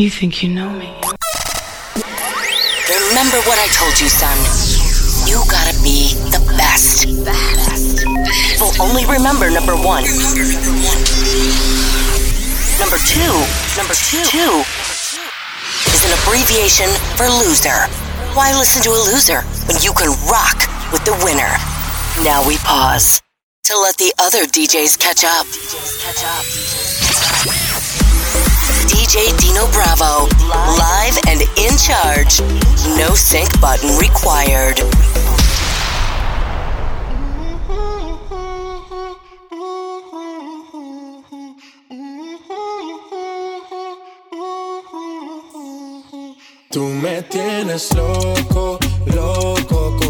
You think you know me? Remember what I told you, son. You gotta be the best. Best. People only remember number one. Number two. Number two. Two is an abbreviation for loser. Why listen to a loser when you can rock with the winner? Now we pause to let the other DJs catch up. Catch up. DJ Dino Bravo, live and in charge. No sync button required. Tú me tienes loco, loco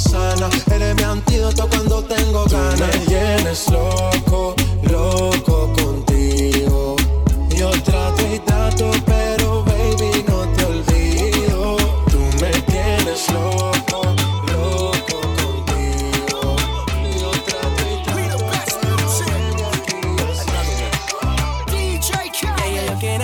Sana. Eres mi antídoto cuando tengo ganas. Me loco, loco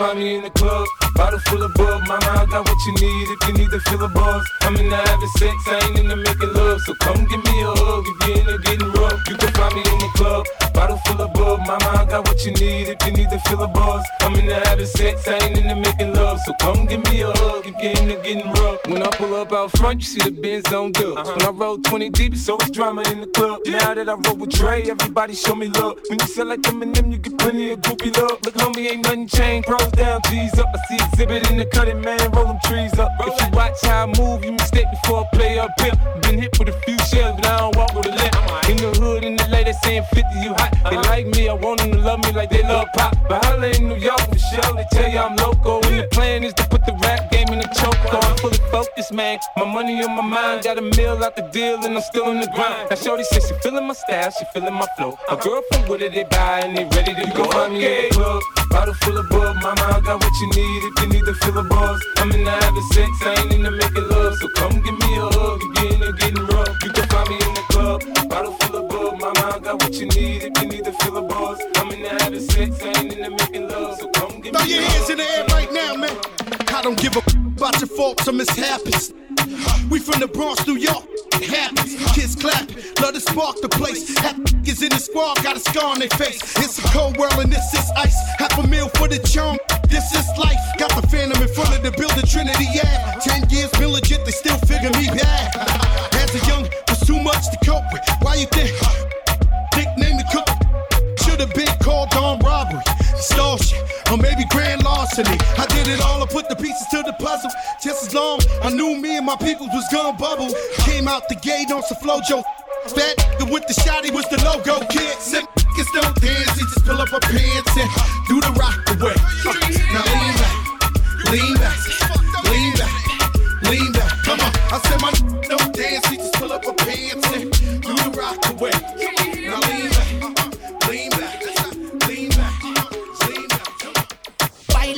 Find me in the club, bottle full of bug. Mama, I got what you need if you need to feel a buzz. I'm in the having sex, I ain't in the making love. So come give me a hug if you're in the getting rough. You can find me in the club, bottle full of bug. Mama, got what you need if you need to feel a buzz. I'm in the habit of sex, I ain't in the making love. So come give me a hug if you're in the getting rough. When I pull up out front, you see the Benz on dubs. Uh-huh. When I roll 20 deep, it's always drama in the club. Now that I roll with Dre, everybody show me love. When you sell like Eminem, you get plenty of groupie love. Look, homie, ain't nothing changed. Pros down, G's up. I see Xzibit in the cutting, man. Roll them trees up. If you watch how I move, you mistake before I play up here. Been hit with a few shells, but I don't walk with a limp. In the hood, in the lady they saying 50, you hot. They uh-huh. like me, I want them to love me like they love pop. But holla in New York, Michelle, they tell you I'm local. And the plan is to put the rap game in the choke. I'm fully focused, man. My money on my mind, got a meal out the deal, and I'm still in the grind. Now, Shorty says she feeling my style, she feeling my flow. A girl from did they buy, and they ready to go. Find me in the club, bottle full of bug. Mama, I got what you need if you need to feel a buzz. I'm in the having sex, I ain't in the making love. So come give me a hug, you're in the getting rough. You can find me in the club, bottle full of bug. Mama, I got what you need Throw your hands in the air right now, man. I don't give a about your faults or mishaps. We from the Bronx, New York. Happens. Kids clapping, love to spark the place. Half is in the squad, got a scar on their face. It's a cold world and this is ice. Half a meal for the charm. This is life. Got the phantom in front of the building, Trinity. Yeah, ten years been legit, they still figure me bad. As a young, was too much to cope with. Why you think? Larceny. I did it all, I put the pieces to the puzzle. Just as long I knew me and my people was gonna bubble. Came out the gate on some flojo. Fat with the shotty was the logo kid. Niggas don't dance, he just pull up a pants and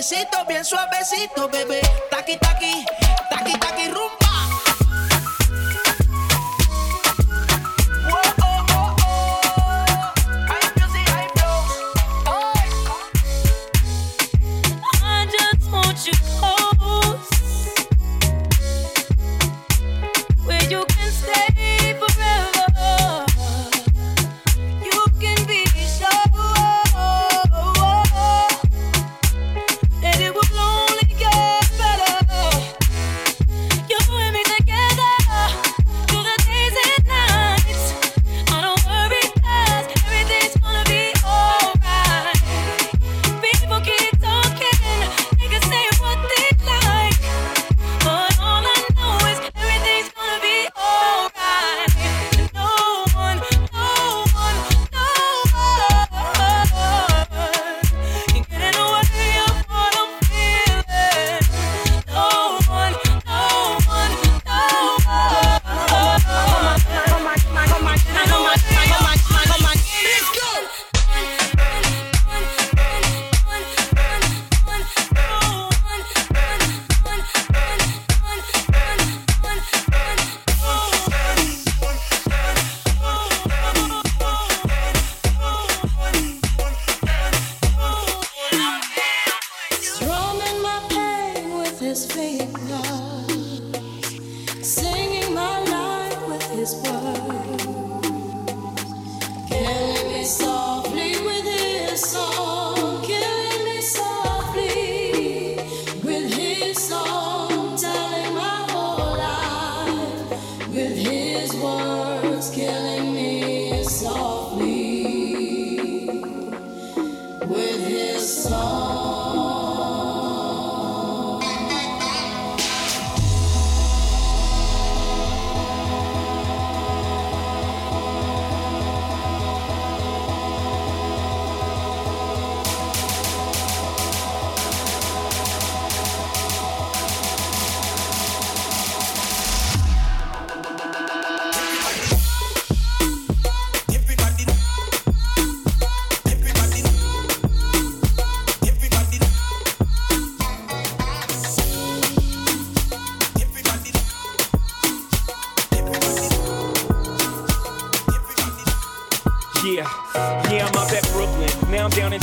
Besito bien suavecito, bebé. Taqui taqui,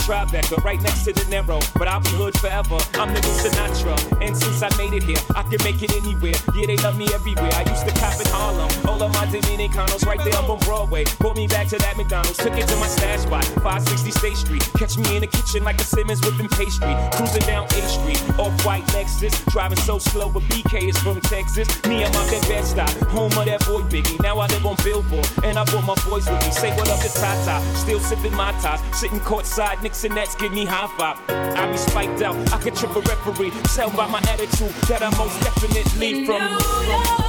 Tribeca, right next to De Niro. But I'll be hood forever. I'm the new Sinatra. And since I made it here, I can make it anywhere. Yeah, they love me everywhere. I used to cop in Harlem. All of my Dominicanos right there up on Broadway. Brought me back to that McDonald's. Took it to my stash spot, 560 State Street. Catch me in the kitchen like a Simmons whipping pastry. Cruising down A Street, off white Lexus. Driving so slow, but BK is from Texas. Me, I'm out at Bed-Stuy, home of that boy Biggie. Now I live on Billboard, and I brought my boys with me. Say what up to Tata, still sipping Mai Tais. Sitting courtside, Knicks and Nets give me high five. I be spiked out, I could trip a referee. Tell by my attitude that I most definitely from. Hey, uh-huh.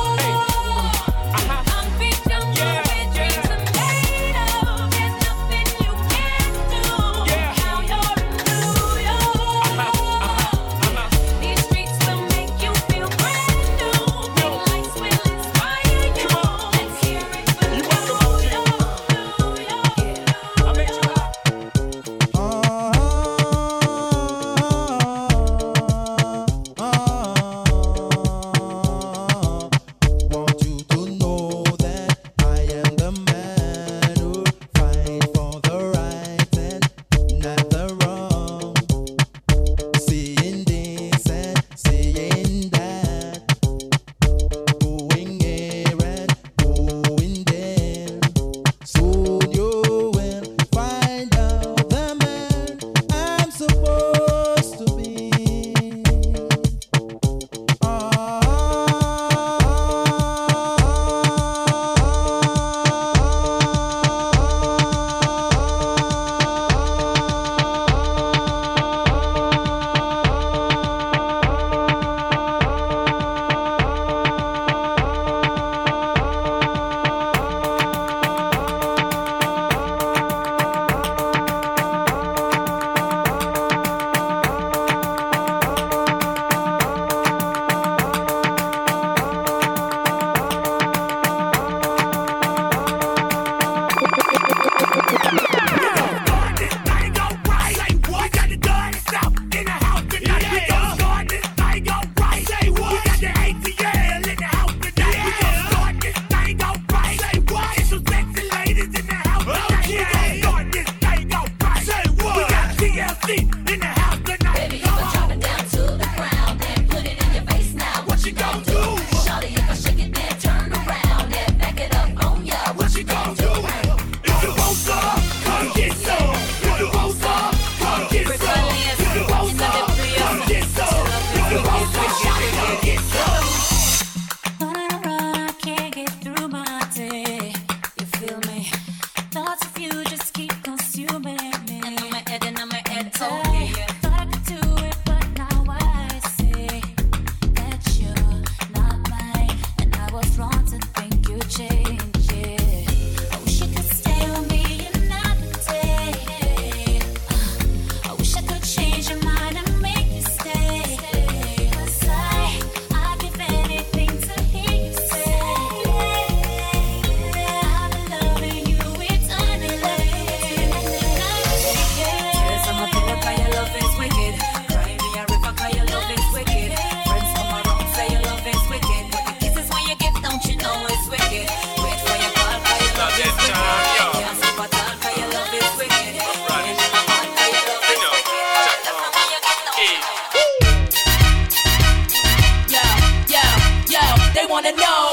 wanna know.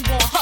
to.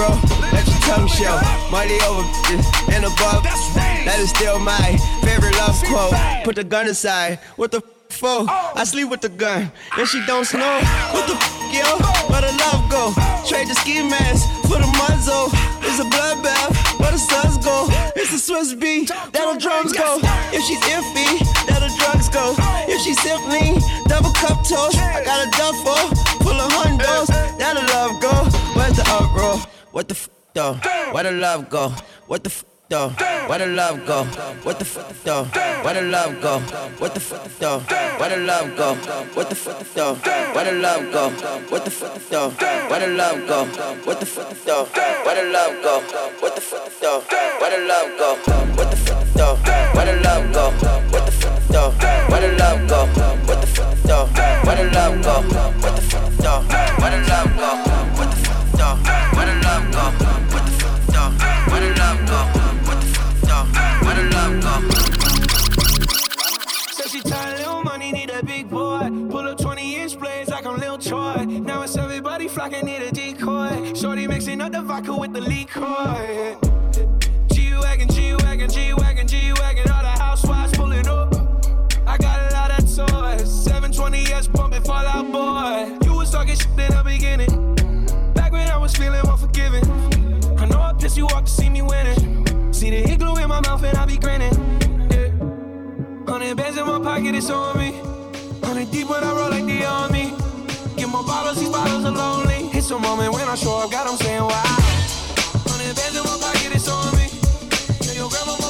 bro. Let your tongue show. Money over and above. That is still my favorite love quote. Put the gun aside. What the f- for? I sleep with the gun and she don't snow. What the f- yo? Where the love go? Trade the ski mask for the muzzle. It's a bloodbath. Where the suns go? It's a Swiss B. That'll drums go. If she's iffy, that'll drugs go. If she's simply double cup toast, I got a duffel What the f though? Where the love go? What the f though? Where the love go? What the f though? Where the love go? What the f though? Where the love go? What the f though? Where the love go? What the f though? Where the love go? What the f though? Where the love go? What the f though? Where the love go? What the f though? Where the love go? What the f though? Where the love go? What the f though? Where the love go? What the f though? Where the love go? Though? Where the love go? What the f though? Where the love go? What the f though? Where the love go? Said she tired, little money, need a big boy. Pull up 20 inch blades like I'm Lil Troy. Now it's everybody flocking, need a decoy. Shorty mixing up the vodka with the liquor. Hundred bands in my pocket, it's on me. Hundred deep when I roll like the army. Get more bottles, these bottles are lonely. It's a moment when I show up, God, I'm saying wow. Hundred bands in my pocket, it's on me. Tell your grandma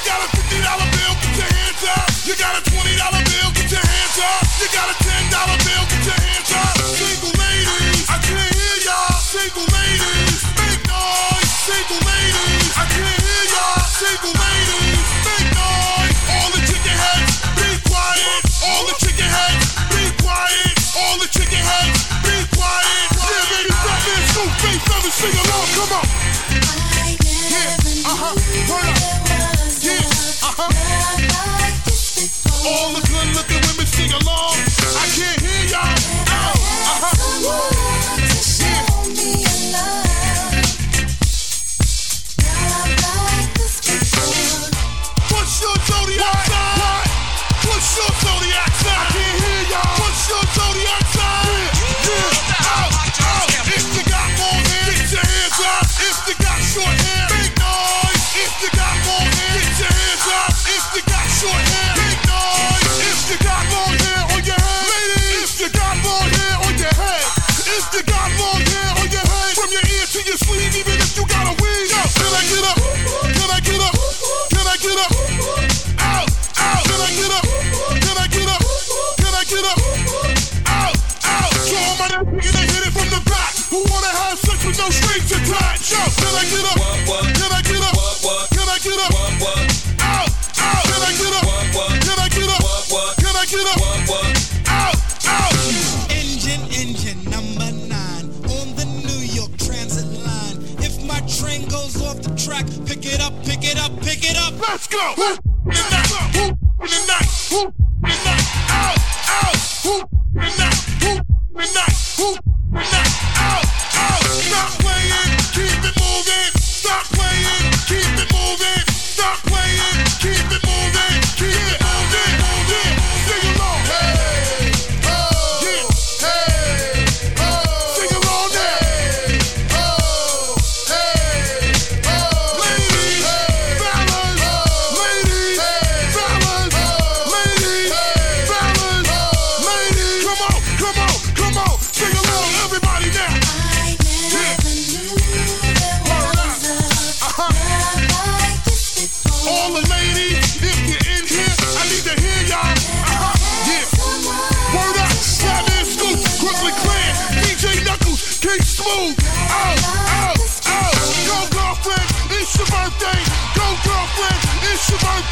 You got a $50 bill, get your hands up. You got a $20 bill, get your hands up. You got a $10 bill, get your hands up. Single ladies, I can't hear y'all. Single ladies, make noise. Single ladies, I can't hear y'all. Single ladies, make noise. All the chicken heads, be quiet. All the chicken heads, be quiet. All the chicken heads, be quiet. Yeah, baby, sing along, come on.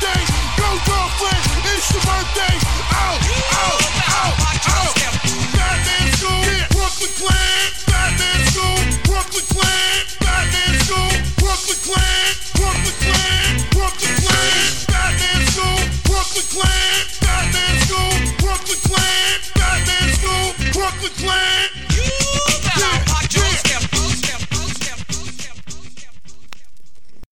things, go girlfriends.